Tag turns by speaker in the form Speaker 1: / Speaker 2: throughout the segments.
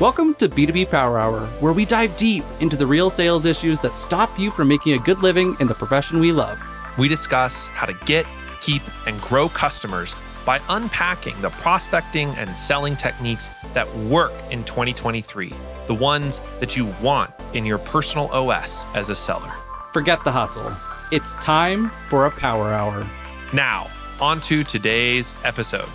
Speaker 1: Welcome to B2B Power Hour, where we dive deep into the real sales issues that stop you from making a good living in the profession we love.
Speaker 2: We discuss how to get, keep, and grow customers by unpacking the prospecting and selling techniques that work in 2023, the ones that you want in your personal OS as a seller.
Speaker 1: Forget the hustle. It's time for a Power Hour.
Speaker 2: Now, on to today's episode.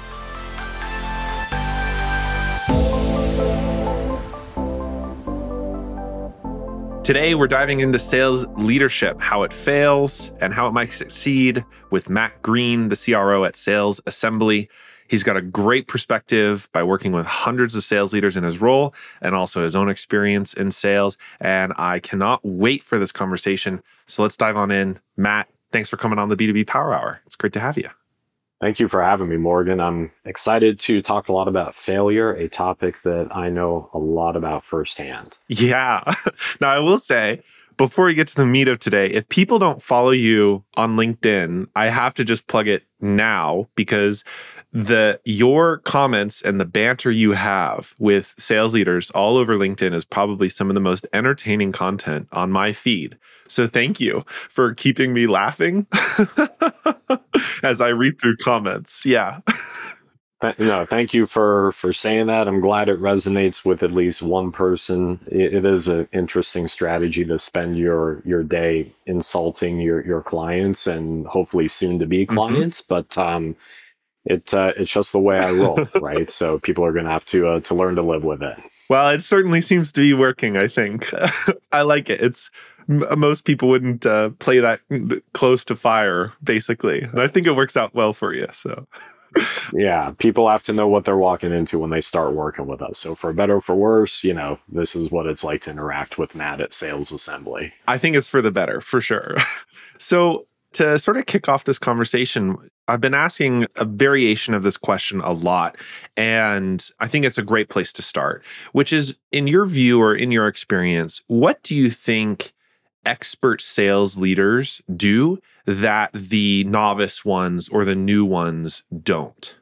Speaker 2: Today, we're diving into sales leadership, how it fails, and how it might succeed with Matt Green, the CRO at Sales Assembly. He's got a great perspective by working with hundreds of sales leaders in his role and also his own experience in sales. And I cannot wait for this conversation. So let's dive on in. Matt, thanks for coming on the B2B Power Hour. It's great to have you.
Speaker 3: Thank you for having me, Morgan. I'm excited to talk a lot about failure, a topic that I know a lot about firsthand.
Speaker 2: Yeah. now, I will say, before we get to the meat of today, if people don't follow you on LinkedIn, I have to just plug it now because the your comments and the banter you have with sales leaders all over LinkedIn is probably some of the most entertaining content on my feed. So thank you for keeping me laughing as I read through comments. Yeah.
Speaker 3: no, thank you for for saying that. I'm glad it resonates with at least one person. it, it is an interesting strategy to spend your your day insulting your your clients and hopefully soon to be mm-hmm. clients, mm-hmm. but um it uh, it's just the way I roll, right? So people are going to have to uh, to learn to live with it.
Speaker 2: Well, it certainly seems to be working. I think I like it. It's most people wouldn't uh, play that close to fire, basically, and I think it works out well for you. So.
Speaker 3: yeah, people have to know what they're walking into when they start working with us. So, for better or for worse, you know, this is what it's like to interact with Matt at Sales Assembly.
Speaker 2: I think it's for the better, for sure. so, to sort of kick off this conversation, I've been asking a variation of this question a lot. And I think it's a great place to start, which is in your view or in your experience, what do you think expert sales leaders do that the novice ones or the new ones don't?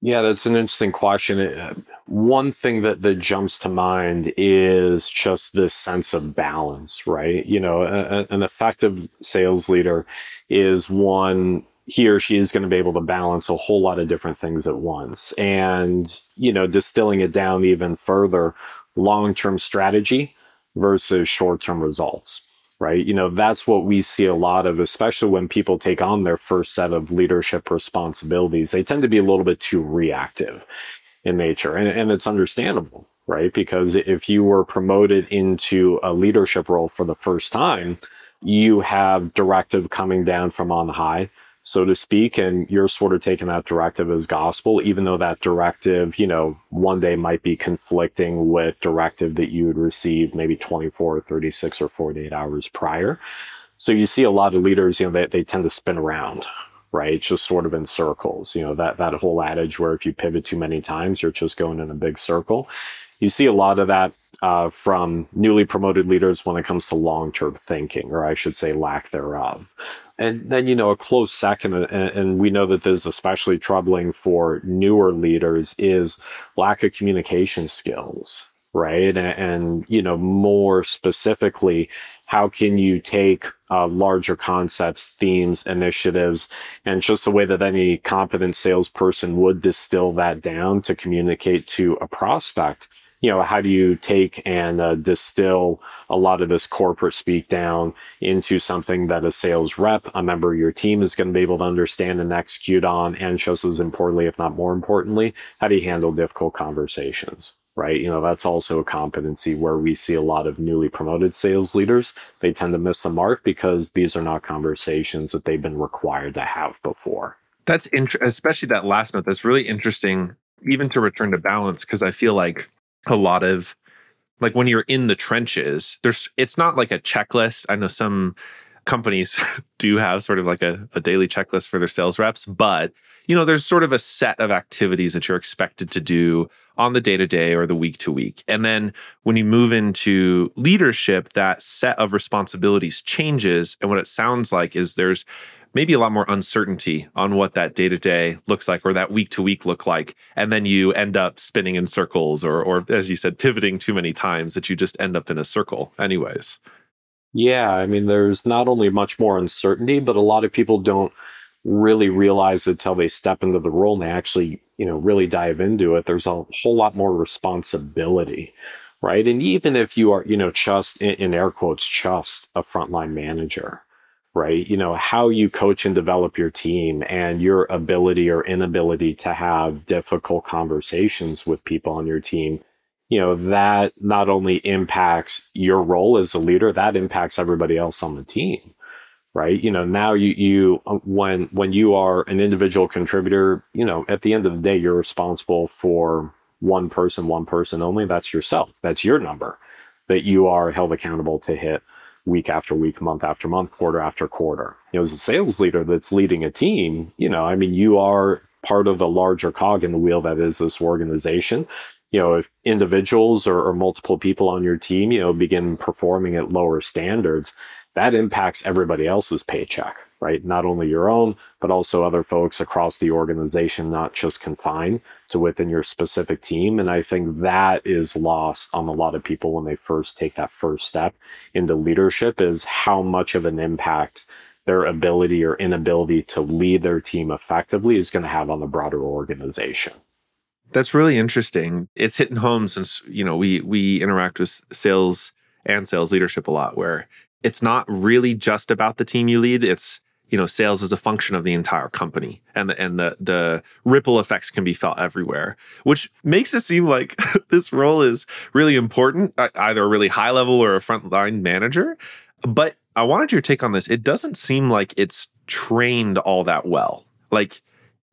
Speaker 3: Yeah, that's an interesting question. Uh, One thing that, that jumps to mind is just this sense of balance, right? You know, a, an effective sales leader is one he or she is going to be able to balance a whole lot of different things at once. And, you know, distilling it down even further, long term strategy versus short term results right? You know, that's what we see a lot of, especially when people take on their first set of leadership responsibilities. They tend to be a little bit too reactive in nature, and, and it's understandable, right? Because if you were promoted into a leadership role for the first time, you have directive coming down from on high so to speak, and you're sort of taking that directive as gospel, even though that directive, you know, one day might be conflicting with directive that you had received maybe 24 or 36 or 48 hours prior. So you see a lot of leaders, you know, they, they tend to spin around, right? Just sort of in circles, you know, that, that whole adage where if you pivot too many times, you're just going in a big circle. You see a lot of that uh, from newly promoted leaders when it comes to long term thinking, or I should say, lack thereof. And then, you know, a close second, and, and, we know that this is especially troubling for newer leaders, is lack of communication skills, right? And, and you know, more specifically, how can you take uh, larger concepts, themes, initiatives, and just the way that any competent salesperson would distill that down to communicate to a prospect? you know, how do you take and uh, distill a lot of this corporate speak down into something that a sales rep, a member of your team is going to be able to understand and execute on, and just as importantly, if not more importantly, how do you handle difficult conversations? Right. You know, that's also a competency where we see a lot of newly promoted sales leaders. They tend to miss the mark because these are not conversations that they've been required to have before.
Speaker 2: That's interesting, especially that last note. That's really interesting, even to return to balance, because I feel like a lot of like when you're in the trenches, there's it's not like a checklist. I know some companies do have sort of like a, a daily checklist for their sales reps, but you know, there's sort of a set of activities that you're expected to do on the day to day or the week to week. And then when you move into leadership, that set of responsibilities changes. And what it sounds like is there's maybe a lot more uncertainty on what that day to day looks like or that week to week look like. And then you end up spinning in circles or, or as you said, pivoting too many times that you just end up in a circle, anyways.
Speaker 3: Yeah. I mean, there's not only much more uncertainty, but a lot of people don't really realize until they step into the role and they actually, you know, really dive into it. There's a whole lot more responsibility right? And even if you are, you know, just in, in, air quotes, just a frontline manager, right? You know, how you coach and develop your team and your ability or inability to have difficult conversations with people on your team, you know, that not only impacts your role as a leader, that impacts everybody else on the team. Right. You know, now you, you, uh, when, when you are an individual contributor, you know, at the end of the day, you're responsible for one person, one person only. That's yourself. That's your number that you are held accountable to hit week after week, month after month, quarter after quarter. You know, as a sales leader that's leading a team, you know, I mean, you are part of the larger cog in the wheel that is this organization. You know, if individuals or, or multiple people on your team, you know, begin performing at lower standards, that impacts everybody else's paycheck right? Not only your own, but also other folks across the organization, not just confined to within your specific team. And I think that is lost on a lot of people when they first take that first step into leadership is how much of an impact their ability or inability to lead their team effectively is going to have on the broader organization.
Speaker 2: That's really interesting. It's hitting home since, you know, we we interact with sales and sales leadership a lot where it's not really just about the team you lead. It's you know sales is a function of the entire company and the and the the ripple effects can be felt everywhere which makes it seem like this role is really important either a really high level or a frontline manager. But i wanted your take on this. It doesn't seem like it's trained all that well. Like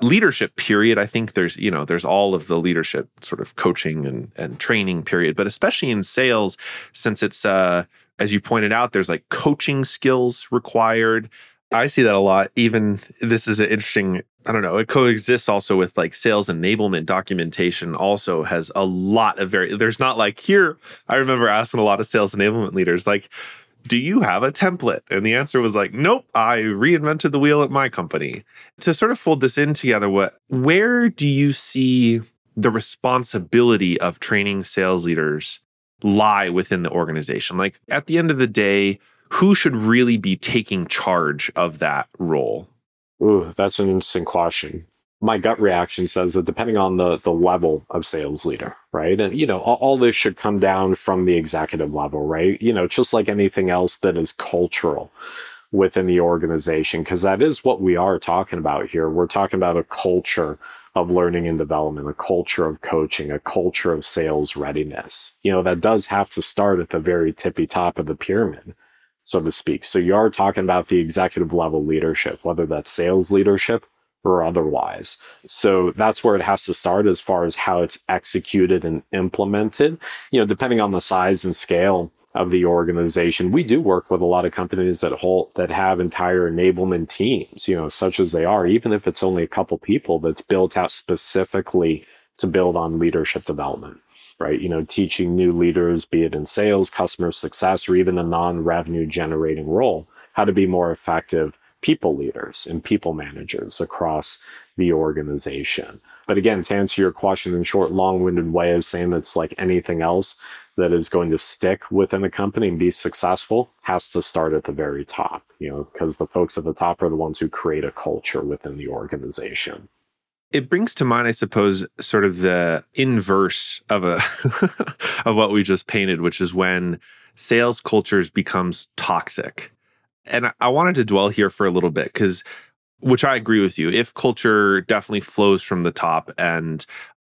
Speaker 2: leadership period i think there's you know there's all of the leadership sort of coaching and and training period but especially in sales since it's uh as you pointed out there's like coaching skills required I see that a lot. Even this is an interesting, I don't know, it coexists also with like sales enablement documentation, also has a lot of very, there's not like here, I remember asking a lot of sales enablement leaders, like, do you have a template? And the answer was like, nope, I reinvented the wheel at my company. To sort of fold this in together, what where do you see the responsibility of training sales leaders lie within the organization? Like at the end of the day, who should really be taking charge of that role?
Speaker 3: Ooh, that's an interesting question. My gut reaction says that depending on the the level of sales leader, right? And you know, all, all this should come down from the executive level, right? You know, just like anything else that is cultural within the organization, because that is what we are talking about here. We're talking about a culture of learning and development, a culture of coaching, a culture of sales readiness. You know, that does have to start at the very tippy top of the pyramid so to speak. So you are talking about the executive level leadership, whether that's sales leadership or otherwise. So that's where it has to start as far as how it's executed and implemented. You know, depending on the size and scale of the organization, we do work with a lot of companies that hold that have entire enablement teams, you know, such as they are, even if it's only a couple people that's built out specifically to build on leadership development right? You know, teaching new leaders, be it in sales, customer success, or even a non revenue generating role, how to be more effective people leaders and people managers across the organization. But again, to answer your question in short, long winded way of saying that's like anything else that is going to stick within the company and be successful has to start at the very top, you know, because the folks at the top are the ones who create a culture within the organization
Speaker 2: it brings to mind, I suppose, sort of the inverse of a of what we just painted, which is when sales cultures becomes toxic. And I wanted to dwell here for a little bit because which I agree with you. If culture definitely flows from the top and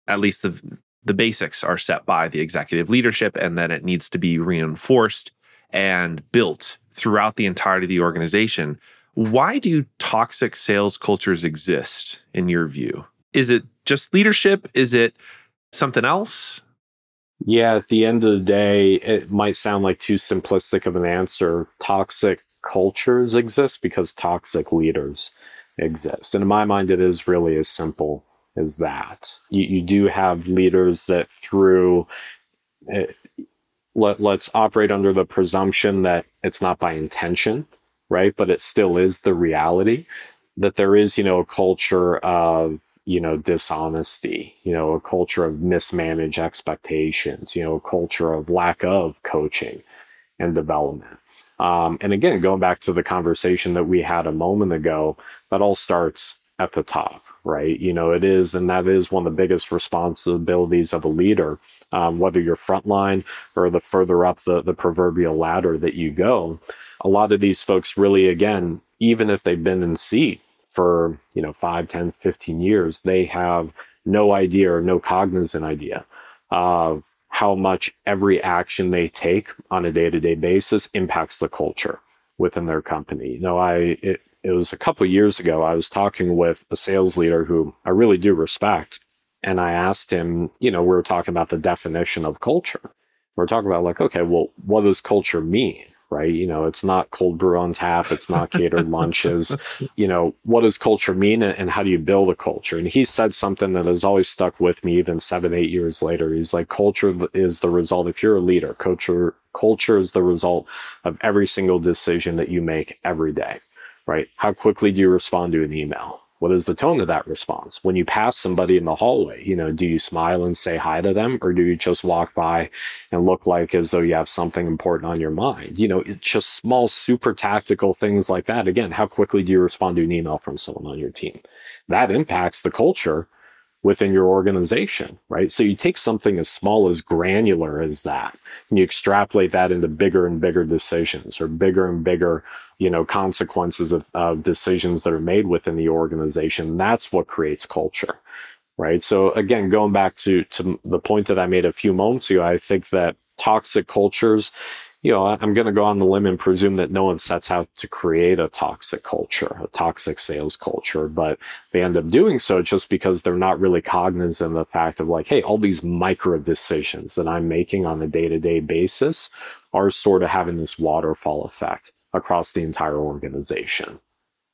Speaker 2: at least the the basics are set by the executive leadership and then it needs to be reinforced and built throughout the entirety of the organization. Why do toxic sales cultures exist in your view? Is it just leadership? Is it something else?
Speaker 3: Yeah, at the end of the day, it might sound like too simplistic of an answer. Toxic cultures exist because toxic leaders exist. And in my mind, it is really as simple as that. You, you do have leaders that, through it, let, let's operate under the presumption that it's not by intention right? But it still is the reality that there is, you know, a culture of, you know, dishonesty, you know, a culture of mismanaged expectations, you know, a culture of lack of coaching and development. Um, and again, going back to the conversation that we had a moment ago, that all starts at the top, right? You know, it is, and that is one of the biggest responsibilities of a leader, um, whether you're frontline or the further up the, the proverbial ladder that you go. A lot of these folks really, again, even if they've been in seat for, you know, 5, 10, 15 years, they have no idea or no cognizant idea of how much every action they take on a day-to-day basis impacts the culture within their company. You know, I it, it was a couple years ago. I was talking with a sales leader who I really do respect, and I asked him. You know, we were talking about the definition of culture. We we're talking about like, okay, well, what does culture mean? right? You know, it's not cold brew on tap, it's not catered lunches. You know, what does culture mean and how do you build a culture? And he said something that has always stuck with me even seven, eight years later. He's like, culture is the result. If you're a leader, culture, culture is the result of every single decision that you make every day, right? How quickly do you respond to an email? what is the tone of that response when you pass somebody in the hallway you know do you smile and say hi to them or do you just walk by and look like as though you have something important on your mind you know it's just small super tactical things like that again how quickly do you respond to an email from someone on your team that impacts the culture within your organization, right? So you take something as small as granular as that and you extrapolate that into bigger and bigger decisions or bigger and bigger, you know, consequences of, of decisions that are made within the organization. That's what creates culture, right? So again, going back to, to the point that I made a few moments ago, I think that toxic cultures you know, I'm going to go on the limb and presume that no one sets out to create a toxic culture, a toxic sales culture, but they end up doing so just because they're not really cognizant of the fact of like, hey, all these micro decisions that I'm making on a day to day basis are sort of having this waterfall effect across the entire organization.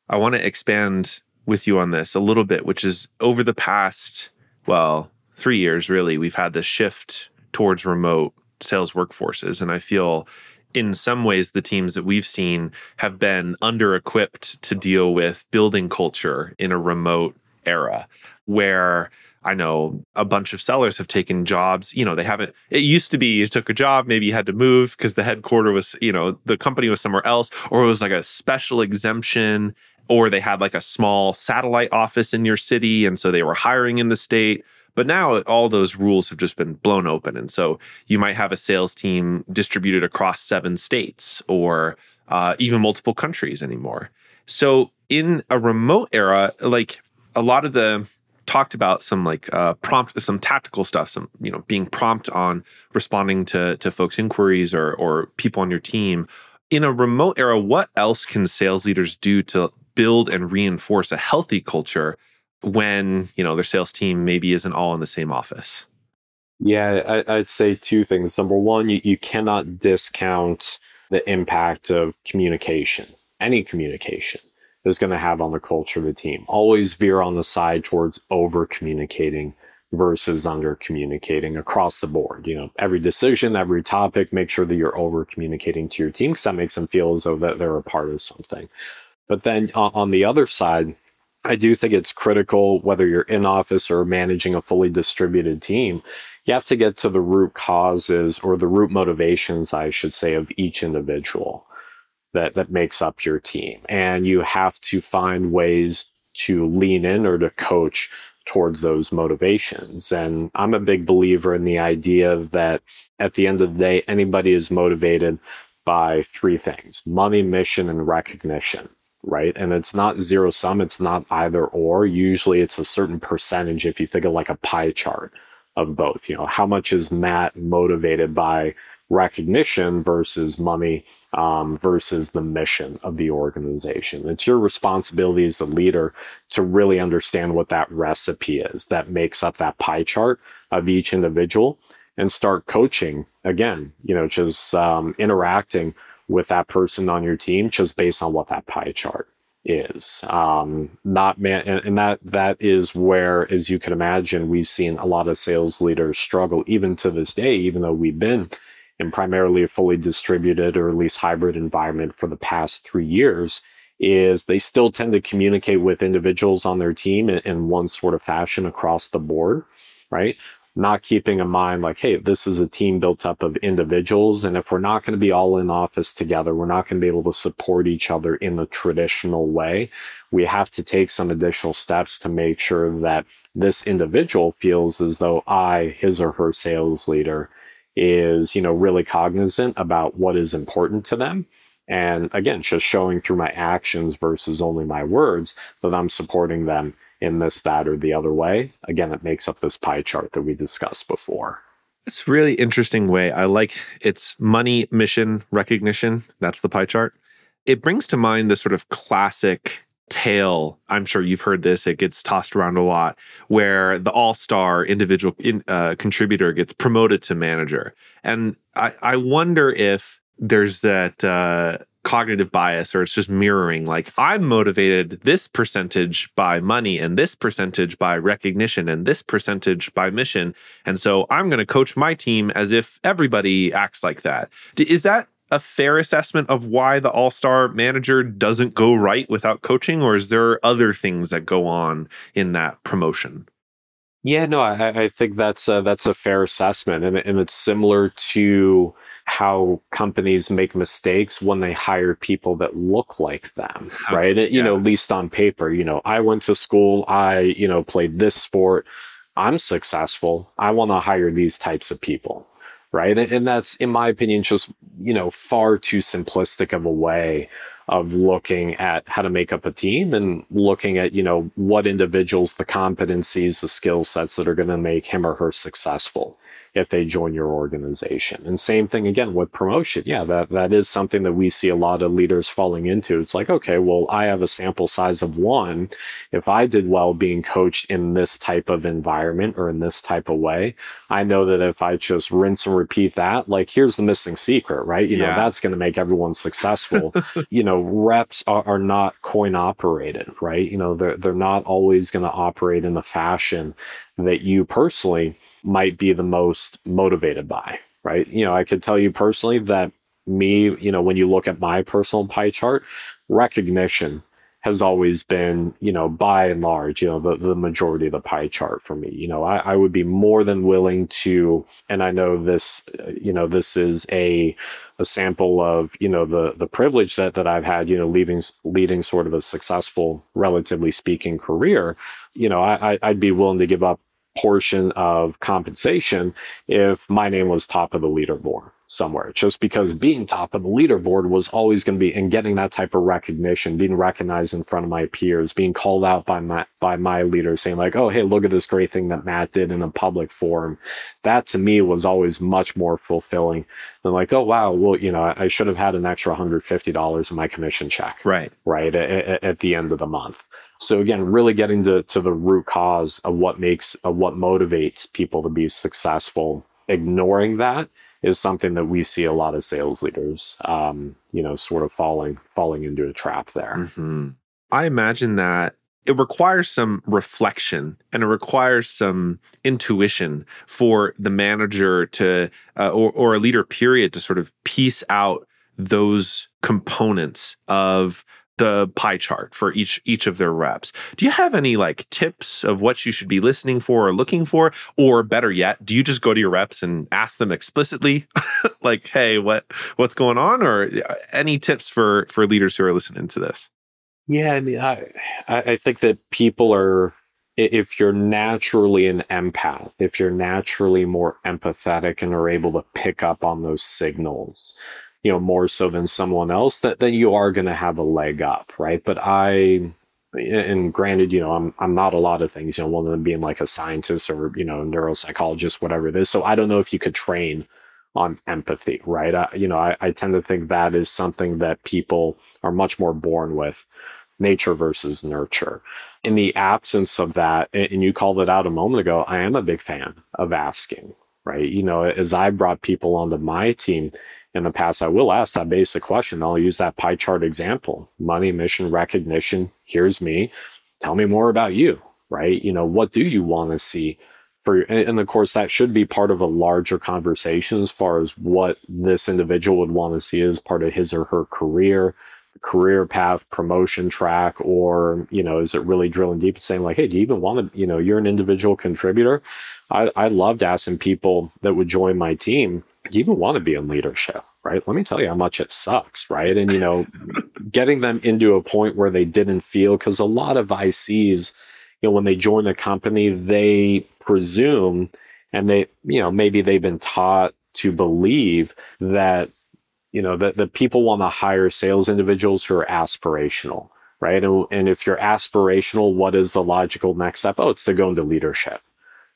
Speaker 2: I want to expand with you on this a little bit, which is over the past, well, three years, really, we've had this shift towards remote sales workforces. And I feel in some ways the teams that we've seen have been under equipped to deal with building culture in a remote era where I know a bunch of sellers have taken jobs. You know, they haven't, it used to be you took a job, maybe you had to move because the headquarter was, you know, the company was somewhere else, or it was like a special exemption, or they had like a small satellite office in your city. And so they were hiring in the state. But now all those rules have just been blown open. And so you might have a sales team distributed across seven states or uh, even multiple countries anymore. So in a remote era, like a lot of the talked about some like uh, prompt, some tactical stuff, some you know being prompt on responding to to folks' inquiries or or people on your team. In a remote era, what else can sales leaders do to build and reinforce a healthy culture when you know their sales team maybe isn't all in the same office?
Speaker 3: Yeah I, would say two things. Number one you, you cannot discount the impact of communication any communication is going to have on the culture of the team. Always veer on the side towards over communicating versus under communicating across the board. You know every decision every topic make sure that you're over communicating to your team because that makes them feel as though that they're a part of something. But then on the other side I do think it's critical whether you're in office or managing a fully distributed team. You have to get to the root causes or the root motivations, I should say, of each individual that, that makes up your team. And you have to find ways to lean in or to coach towards those motivations. And I'm a big believer in the idea that at the end of the day, anybody is motivated by three things money, mission, and recognition right? And it's not zero sum, it's not either or. Usually it's a certain percentage if you think of like a pie chart of both. You know, how much is Matt motivated by recognition versus money um, versus the mission of the organization? It's your responsibility as a leader to really understand what that recipe is that makes up that pie chart of each individual and start coaching again, you know, just um, interacting with that person on your team just based on what that pie chart is um not man and, and, that that is where as you can imagine we've seen a lot of sales leaders struggle even to this day even though we've been in primarily a fully distributed or at least hybrid environment for the past three years is they still tend to communicate with individuals on their team in, in one sort of fashion across the board, right? Not keeping in mind, like, hey, this is a team built up of individuals. And if we're not going to be all in office together, we're not going to be able to support each other in the traditional way. We have to take some additional steps to make sure that this individual feels as though I, his or her sales leader, is, you know, really cognizant about what is important to them. And again, just showing through my actions versus only my words that I'm supporting them in this, that, or the other way. Again, it makes up this pie chart that we discussed before.
Speaker 2: It's really interesting way. I like it's money, mission, recognition. That's the pie chart. It brings to mind the sort of classic tale. I'm sure you've heard this. It gets tossed around a lot, where the all-star individual in, uh, contributor gets promoted to manager, and I, I wonder if there's that uh, cognitive bias or it's just mirroring like i'm motivated this percentage by money and this percentage by recognition and this percentage by mission and so i'm going to coach my team as if everybody acts like that is that a fair assessment of why the all-star manager doesn't go right without coaching or is there other things that go on in that promotion
Speaker 3: yeah no i, I think that's a, that's a fair assessment and, and it's similar to how companies make mistakes when they hire people that look like them, oh, right? Yeah. You know, at least on paper, you know, I went to school, I, you know, played this sport, I'm successful. I want to hire these types of people, right? And that's, in my opinion, just, you know, far too simplistic of a way of looking at how to make up a team and looking at, you know, what individuals, the competencies, the skill sets that are going to make him or her successful if they join your organization. And same thing again with promotion. Yeah, that, that is something that we see a lot of leaders falling into. It's like, okay, well, I have a sample size of one. If I did well being coached in this type of environment or in this type of way, I know that if I just rinse and repeat that, like here's the missing secret, right? You yeah. know, that's going to make everyone successful. you know, reps are, are not coin operated, right? You know, they're, they're not always going to operate in the fashion that you personally might be the most motivated by, right? You know, I could tell you personally that me, you know, when you look at my personal pie chart, recognition has always been, you know, by and large, you know, the, the majority of the pie chart for me. You know, I, I would be more than willing to, and I know this, uh, you know, this is a a sample of, you know, the the privilege that that I've had, you know, leaving leading sort of a successful, relatively speaking, career. You know, I I'd be willing to give up portion of compensation if my name was top of the leaderboard somewhere. Just because being top of the leaderboard was always going to be and getting that type of recognition being recognized in front of my peers being called out by my by my leader saying like oh hey look at this great thing that matt did in a public forum. That to me was always much more fulfilling than like oh wow well you know i, should have had an extra $150 in my commission check.
Speaker 2: Right.
Speaker 3: Right at, at the end of the month so again, really getting to, to the root cause of what makes of what motivates people to be successful. Ignoring that is something that we see a lot of sales leaders, um, you know, sort of falling falling into a trap there.
Speaker 2: Mm-hmm. I imagine that it requires some reflection and it requires some intuition for the manager to uh, or, or a leader period to sort of piece out those components of the pie chart for each each of their reps. Do you have any like tips of what you should be listening for or looking for or better yet, do you just go to your reps and ask them explicitly like hey, what what's going on or uh, any tips for for leaders who are listening to this?
Speaker 3: Yeah, I mean I I think that people are if you're naturally an empath, if you're naturally more empathetic and are able to pick up on those signals, you know, more so than someone else, that then you are going to have a leg up, right? But I, and granted, you know, I'm I'm not a lot of things. You know, one of them being like a scientist or you know, neuropsychologist, whatever it is. So I don't know if you could train on empathy, right? I, you know, I, I tend to think that is something that people are much more born with nature versus nurture. In the absence of that, and you called it out a moment ago, I am a big fan of asking, right? You know, as I brought people onto my team, in the past, I will ask that basic question. I'll use that pie chart example money, mission, recognition. Here's me. Tell me more about you, right? You know, what do you want to see for and of course that should be part of a larger conversation as far as what this individual would want to see as part of his or her career career path promotion track or you know is it really drilling deep and saying like hey do you even want to you know you're an individual contributor i i loved asking people that would join my team do you even want to be in leadership right? Let me tell you how much it sucks right? And you know getting them into a point where they didn't feel because a lot of ics you know when they join a company they presume and they you know maybe they've been taught to believe that you know that the people want to hire sales individuals who are aspirational right? And, and if you're aspirational what is the logical next step? Oh it's to go into leadership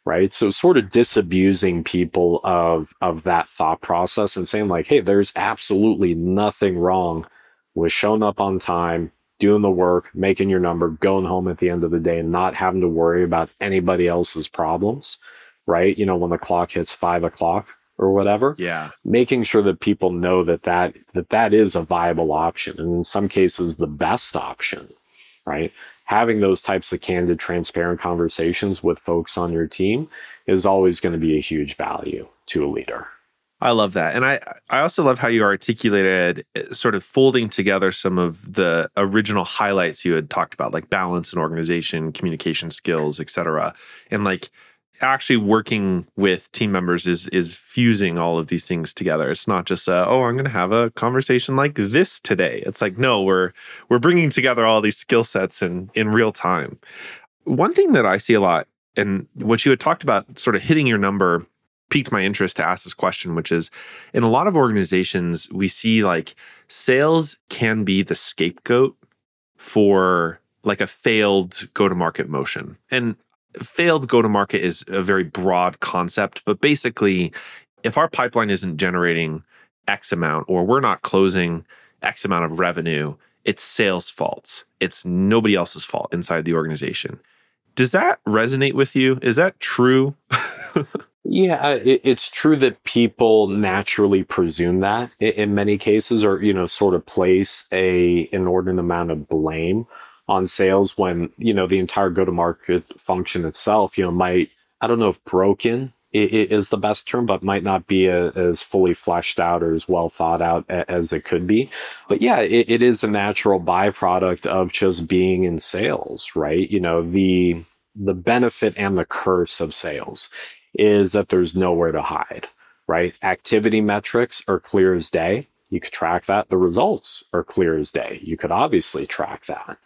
Speaker 3: right? So sort of disabusing people of of that thought process and saying like hey there's absolutely nothing wrong with showing up on time doing the work making your number going home at the end of the day and not having to worry about anybody else's problems right? You know when the clock hits five o'clock or whatever
Speaker 2: Yeah.
Speaker 3: making sure that people know that that that that is a viable option and in some cases the best option right having those types of candid transparent conversations with folks on your team is always going to be a huge value to a leader
Speaker 2: I love that. And I I also love how you articulated uh, sort of folding together some of the original highlights you had talked about like balance and organization, communication skills, et cetera. And like actually working with team members is is fusing all of these things together. It's not just uh, oh, I'm going to have a conversation like this today. It's like no, we're we're bringing together all these skill sets in in real time. One thing that I see a lot and what you had talked about sort of hitting your number piqued my interest to ask this question, which is in a lot of organizations, we see like sales can be the scapegoat for like a failed go to market motion. And failed go to market is a very broad concept, but basically, if our pipeline isn't generating X amount or we're not closing X amount of revenue, it's sales fault. It's nobody else's fault inside the organization. Does that resonate with you? Is that true?
Speaker 3: Yeah, it, it's true that people naturally presume that in many cases, or you know, sort of place a inordinate amount of blame on sales when you know the entire go-to-market function itself, you know, might I don't know if broken is the best term, but might not be a, as fully fleshed out or as well thought out as it could be. But yeah, it, it is a natural byproduct of just being in sales, right? You know, the the benefit and the curse of sales is that there's nowhere to hide, right? Activity metrics are clear as day. You could track that. The results are clear as day. You could obviously track that,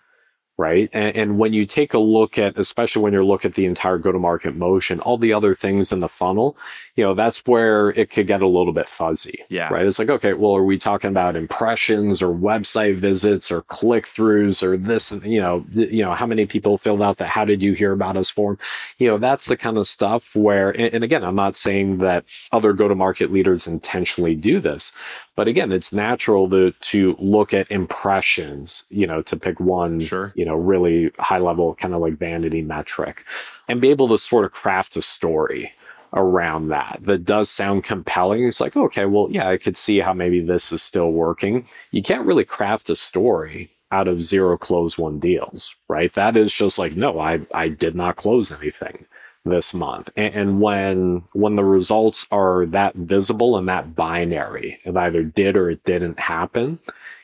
Speaker 3: right? And, and when you take a look at, especially when you look at the entire go to market motion, all the other things in the funnel, you know, that's where it could get a little bit fuzzy,
Speaker 2: Yeah.
Speaker 3: right? It's like, okay, well, are we talking about impressions or website visits or click throughs or this, and you know, you know, how many people filled out the how did you hear about us form? you know that's the kind of stuff where and, and again i'm not saying that other go to market leaders intentionally do this but again it's natural to to look at impressions you know to pick one
Speaker 2: Sure.
Speaker 3: you know really high level kind of like vanity metric and be able to sort of craft a story around that that does sound compelling it's like okay well yeah i could see how maybe this is still working you can't really craft a story out of zero closed won deals, right? That is just like, no, I, I did not close anything this month. And, and when, when the results are that visible and that binary, it either did or it didn't happen,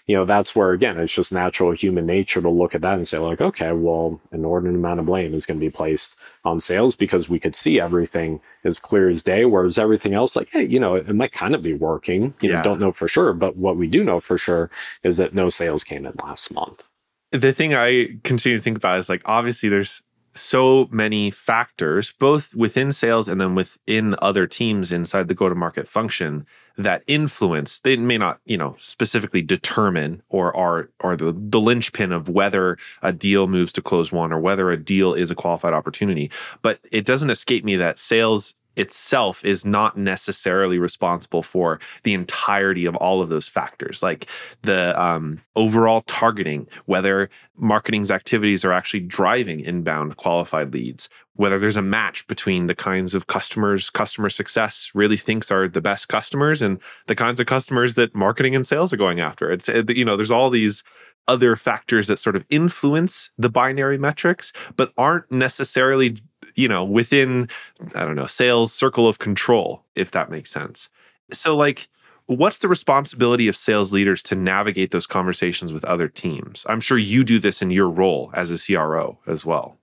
Speaker 3: you know, that's where again, it's just natural human nature to look at that and say like, okay, well, an inordinate amount of blame is going to be placed on sales because we could see everything as clear as day. Whereas everything else, like, hey, you know, it, it might kind of be working. You
Speaker 2: Yeah.
Speaker 3: know, don't know for sure, but what we do know for sure is that no sales came in last month.
Speaker 2: the thing I continue to think about is like obviously there's so many factors, both within sales and then within other teams inside the go to market function that influence. They may not, you know, specifically determine or are or the, the linchpin of whether a deal moves to closed won or whether a deal is a qualified opportunity. But it doesn't escape me that sales itself is not necessarily responsible for the entirety of all of those factors. Like the um, overall targeting whether marketing's activities are actually driving inbound qualified leads whether there's a match between the kinds of customers customer success really thinks are the best customers and the kinds of customers that marketing and sales are going after. It's you know there's all these other factors that sort of influence the binary metrics but aren't necessarily you know, within, I don't know, sales circle of control, if that makes sense. So, like, what's the responsibility of sales leaders to navigate those conversations with other teams? I'm sure you do this in your role as a CRO as well.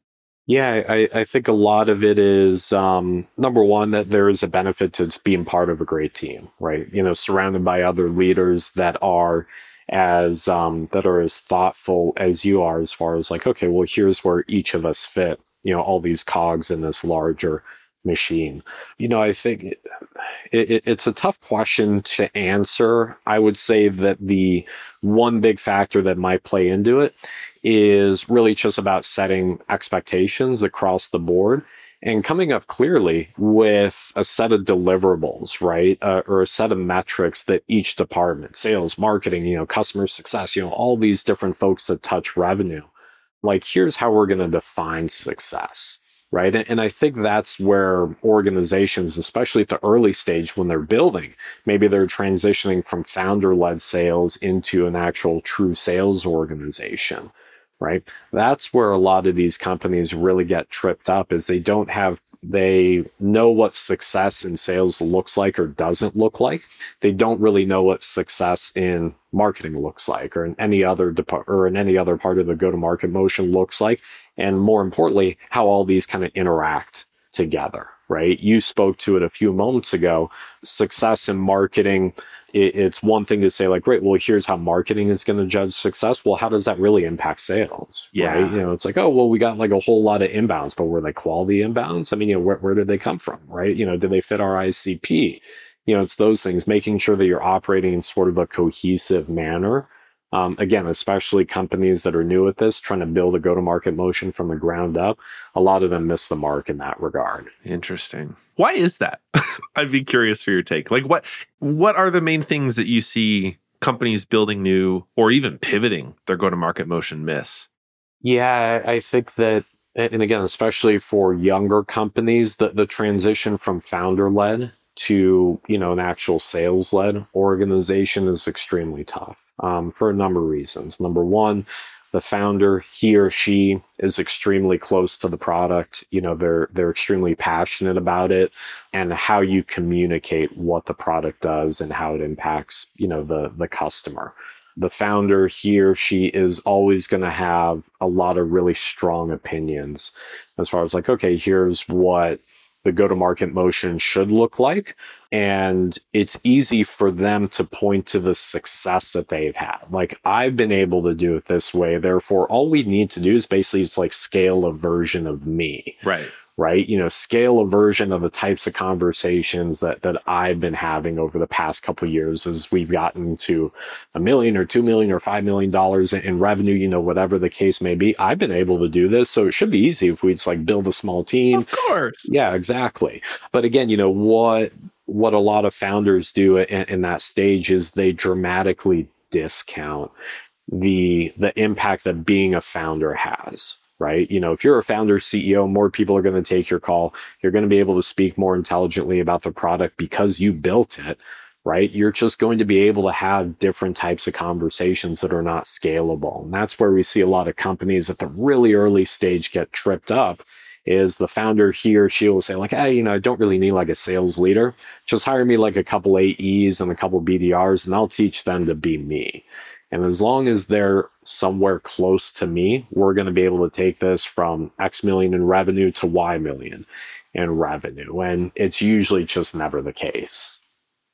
Speaker 3: Yeah, I, I think a lot of it is um, number one that there is a benefit to being part of a great team, right? You know, surrounded by other leaders that are as um, that are as thoughtful as you are, as far as like, okay, well, here's where each of us fit. You know, all these cogs in this larger machine. You know, I think it, it, it's a tough question to answer. I would say that the one big factor that might play into it is really just about setting expectations across the board and coming up clearly with a set of deliverables, right? Uh, or a set of metrics that each department, sales, marketing, you know, customer success, you know, all these different folks that touch revenue. Like, here's how we're going to define success right? And, I think that's where organizations, especially at the early stage when they're building, maybe they're transitioning from founder led sales into an actual true sales organization, right? That's where a lot of these companies really get tripped up is they don't have they know what success in sales looks like or doesn't look like. They don't really know what success in marketing looks like or in any other depart or in any other part of the go to market motion looks like and more importantly, how all these kind of interact together, right? You spoke to it a few moments ago. Success in marketing, it's one thing to say, like, great, well, here's how marketing is going to judge success. Well, how does that really impact sales?
Speaker 2: Yeah.
Speaker 3: Right? You know, it's like, oh, well, we got like a whole lot of inbounds, but were they quality inbounds? I mean, you know, where, where did they come from? Right? You know, did they fit our ICP? You know, it's those things, making sure that you're operating in sort of a cohesive manner um, again, especially companies that are new at this, trying to build a go to market motion from the ground up, a lot of them miss the mark in that regard.
Speaker 2: Interesting. Why is that? I'd be curious for your take. Like, what what are the main things that you see companies building new or even pivoting their go to market motion miss?
Speaker 3: Yeah, I think that and again, especially for younger companies, the, the transition from founder led to you know an actual sales led organization is extremely tough um, for a number of reasons. Number one the founder he or she is extremely close to the product. You know they're they're extremely passionate about it and how you communicate what the product does and how it impacts you know the the customer. The founder he or she is always going to have a lot of really strong opinions as far as like okay here's what the go to market motion should look like. And it's easy for them to point to the success that they've had. Like, I've been able to do it this way. Therefore, all we need to do is basically it's like scale a version of me.
Speaker 2: Right
Speaker 3: right? You know, scale a version of the types of conversations that that I've been having over the past couple years as we've gotten to a million or two million or five million dollars in revenue, you know, whatever the case may be. I've been able to do this. So it should be easy if we just like build a small team.
Speaker 2: Of course.
Speaker 3: Yeah, exactly. But again, you know, what what a lot of founders do in, in that stage is they dramatically discount the the impact that being a founder has right? You know, if you're a founder, CEO, more people are going to take your call. You're going to be able to speak more intelligently about the product because you built it, right? You're just going to be able to have different types of conversations that are not scalable. And that's where we see a lot of companies at the really early stage get tripped up is the founder he or she will say like, hey, you know, I don't really need like a sales leader. Just hire me like a couple AEs and a couple BDRs and I'll teach them to be me. And as long as they're somewhere close to me, we're going to be able to take this from X million in revenue to Y million in revenue. And it's usually just never the case.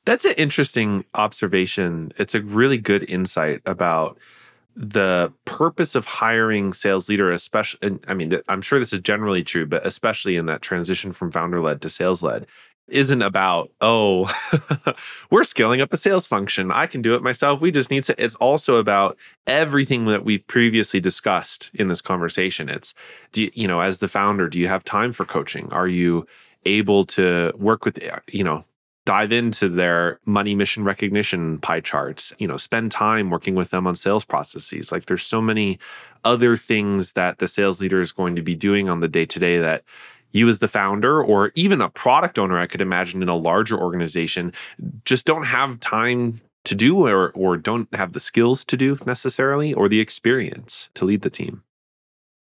Speaker 2: That's an interesting observation. It's a really good insight about the purpose of hiring sales leader, especially, I mean, I'm sure this is generally true, but especially in that transition from founder led to sales led, isn't about, oh, we're scaling up a sales function. I can do it myself. We just need to. It's also about everything that we've previously discussed in this conversation. It's, do you, you know, as the founder, do you have time for coaching? Are you able to work with, you know, dive into their money mission recognition pie charts, you know, spend time working with them on sales processes. Like there's so many other things that the sales leader is going to be doing on the day to day that you as the founder or even a product owner i could imagine in a larger organization just don't have time to do or or don't have the skills to do necessarily or the experience to lead the team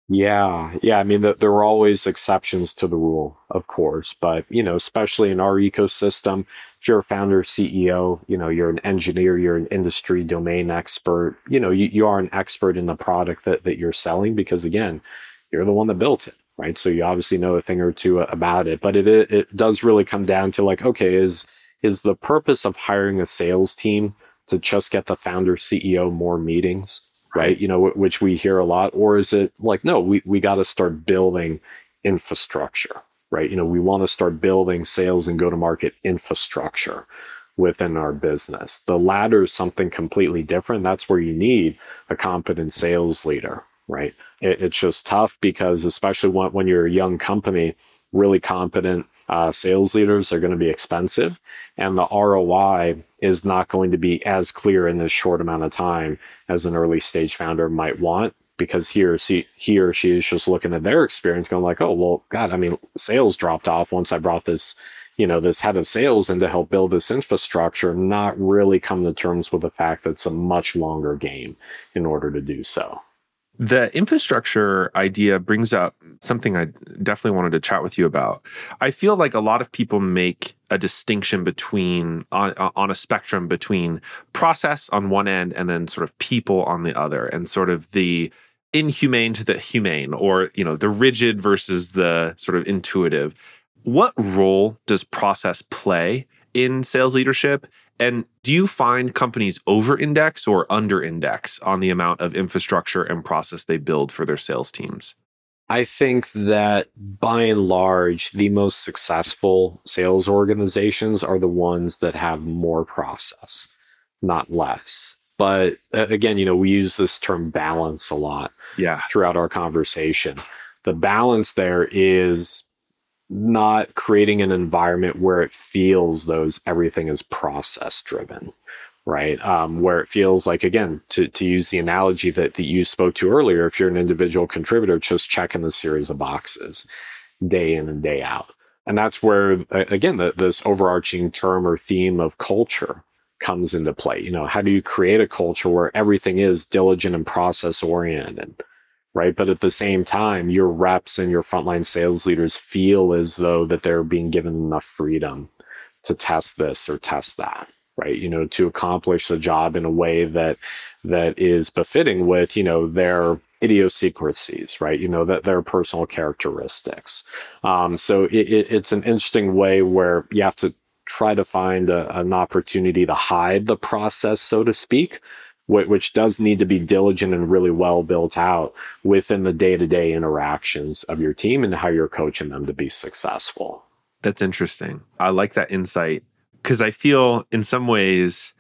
Speaker 3: Yeah, yeah. I mean, the, there are always exceptions to the rule, of course, but you know, especially in our ecosystem, if you're a founder, CEO, you know, you're an engineer, you're an industry domain expert. You know, you, you are an expert in the product that that you're selling because again, you're the one that built it, right? So you obviously know a thing or two about it. But it it does really come down to like, okay, is is the purpose of hiring a sales team to just get the founder CEO more meetings? right? You know, which we hear a lot, or is it like, no, we, we got to start building infrastructure, right? You know, we want to start building sales and go to market infrastructure within our business. The latter is something completely different. That's where you need a competent sales leader, right? It, it's just tough because, especially when, when you're a young company, really competent uh, sales leaders are going to be expensive and the ROI is not going to be as clear in this short amount of time as an early stage founder might want because he or she, he or she is just looking at their experience going like, oh, well, God, I mean, sales dropped off once I brought this, you know, this head of sales in to help build this infrastructure, not really come to terms with the fact that it's a much longer game in order to do so.
Speaker 2: The infrastructure idea brings up something I definitely wanted to chat with you about. I feel like a lot of people make a distinction between on, uh, on a spectrum between process on one end and then sort of people on the other and sort of the inhumane to the humane or you know the rigid versus the sort of intuitive what role does process play in sales leadership and do you find companies over index or under index on the amount of infrastructure and process they build for their sales teams?
Speaker 3: I think that by and large, the most successful sales organizations are the ones that have more process, not less. But again, you know, we use this term balance a lot
Speaker 2: yeah.
Speaker 3: throughout our conversation. The balance there is not creating an environment where it feels those everything is process driven right? Um, where it feels like again to, to use the analogy that, that you spoke to earlier if you're an individual contributor just checking the series of boxes day in and day out. And that's where again the, this overarching term or theme of culture comes into play. You know how do you create a culture where everything is diligent and process oriented right? But at the same time, your reps and your frontline sales leaders feel as though that they're being given enough freedom to test this or test that, right? You know, to accomplish the job in a way that that is befitting with, you know, their idiosyncrasies, right? You know, that their personal characteristics. Um, so it, it, it's an interesting way where you have to try to find a, an opportunity to hide the process, so to speak, which does need to be diligent and really well built out within the day to day interactions of your team and how you're coaching them to be successful.
Speaker 2: That's interesting. I like that insight because I feel in some ways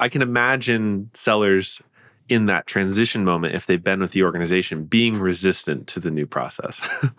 Speaker 2: I can imagine sellers in that transition moment if they've been with the organization being resistant to the new process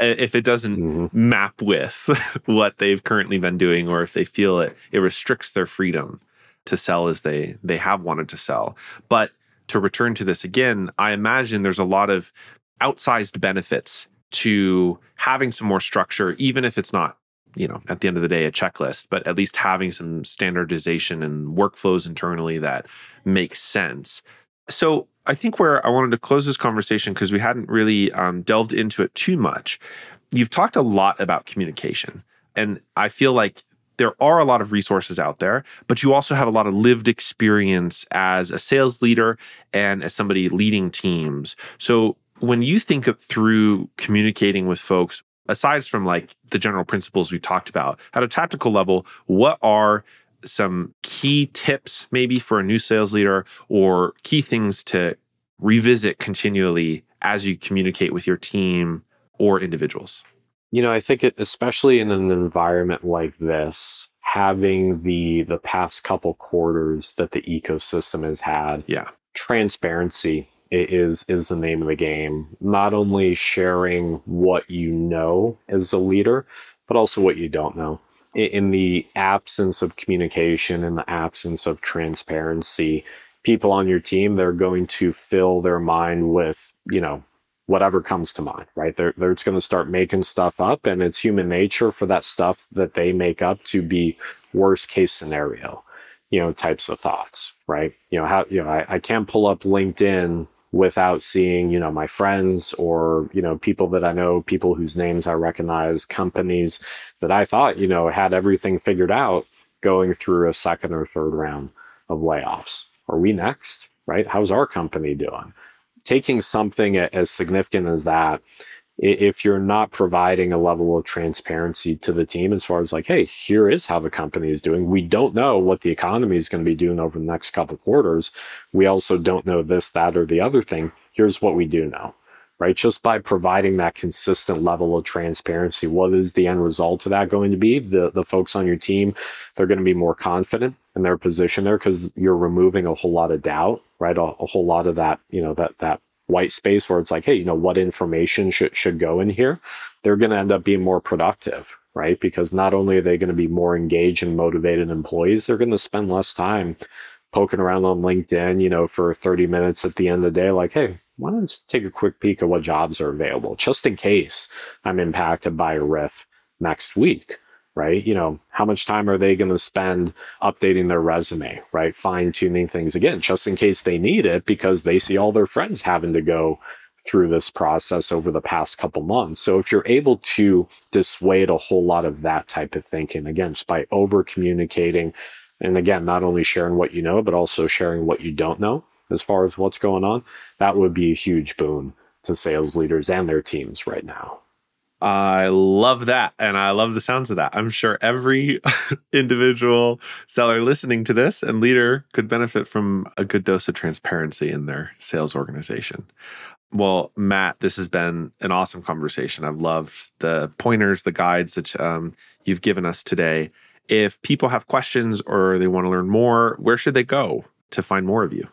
Speaker 2: if it doesn't mm-hmm. map with what they've currently been doing or if they feel it it restricts their freedom to sell as they they have wanted to sell. But to return to this again, I imagine there's a lot of outsized benefits to having some more structure, even if it's not, you know, at the end of the day, a checklist, but at least having some standardization and workflows internally that make sense. So I think where I wanted to close this conversation because we hadn't really um, delved into it too much. You've talked a lot about communication, and I feel like there are a lot of resources out there, but you also have a lot of lived experience as a sales leader and as somebody leading teams. So when you think of through communicating with folks, aside from like the general principles we talked about, at a tactical level, what are some key tips maybe for a new sales leader or key things to revisit continually as you communicate with your team or individuals?
Speaker 3: You know, I think it, especially in an environment like this, having the the past couple quarters that the ecosystem has had,
Speaker 2: yeah,
Speaker 3: transparency is is the name of the game. Not only sharing what you know as a leader, but also what you don't know. In the absence of communication, in the absence of transparency, people on your team they're going to fill their mind with you know whatever comes to mind, right? They're, they're just going to start making stuff up and it's human nature for that stuff that they make up to be worst case scenario, you know, types of thoughts, right? You know, how, you know, I, I can't pull up LinkedIn without seeing, you know, my friends or, you know, people that I know, people whose names I recognize, companies that I thought, you know, had everything figured out going through a second or third round of layoffs. Are we next? Right? How's our company doing? Taking something as significant as that if you're not providing a level of transparency to the team as far as like, hey, here is how the company is doing. We don't know what the economy is going to be doing over the next couple of quarters. We also don't know this, that, or the other thing. Here's what we do know, right? Just by providing that consistent level of transparency, what is the end result of that going to be? The the folks on your team, they're going to be more confident in their position there because you're removing a whole lot of doubt, right? A, a whole lot of that, you know, that that white space where it's like, hey, you know, what information should, should go in here, they're going to end up being more productive, right? Because not only are they going to be more engaged and motivated employees, they're going to spend less time poking around on LinkedIn, you know, for 30 minutes at the end of the day, like, hey, why don't I take a quick peek at what jobs are available just in case I'm impacted by a RIF next week right? You know, how much time are they going to spend updating their resume, right? Fine tuning things again, just in case they need it because they see all their friends having to go through this process over the past couple months. So if you're able to dissuade a whole lot of that type of thinking, again, just by over communicating, and again, not only sharing what you know, but also sharing what you don't know as far as what's going on, that would be a huge boon to sales leaders and their teams right now.
Speaker 2: I love that. And I love the sounds of that. I'm sure every individual seller listening to this and leader could benefit from a good dose of transparency in their sales organization. Well, Matt, this has been an awesome conversation. I've loved the pointers, the guides that um, you've given us today. If people have questions or they want to learn more, where should they go to find more of you?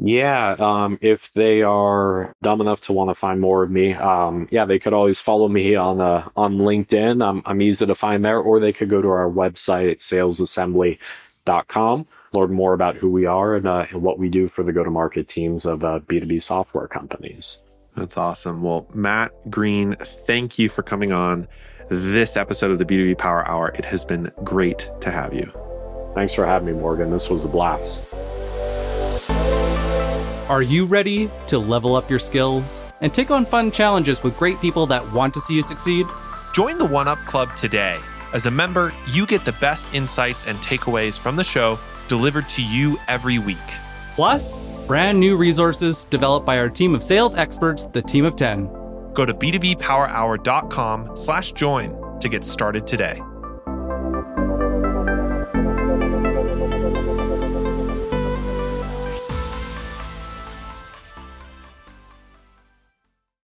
Speaker 3: Yeah, um, if they are dumb enough to want to find more of me, um, yeah, they could always follow me on uh, on LinkedIn. I'm, I'm easy to find there, or they could go to our website, salesassembly.com, learn more about who we are and, uh, and what we do for the go to market teams of uh, B2B software companies.
Speaker 2: That's awesome. Well, Matt Green, thank you for coming on this episode of the B2B Power Hour. It has been great to have you.
Speaker 3: Thanks for having me, Morgan. This was a blast.
Speaker 1: Are you ready to level up your skills and take on fun challenges with great people that want to see you succeed?
Speaker 4: Join the One Up Club today. As a member, you get the best insights and takeaways from the show delivered to you every week.
Speaker 1: Plus, brand new resources developed by our team of sales experts, the team of 10.
Speaker 4: Go to b2bpowerhour.com slash join to get started today.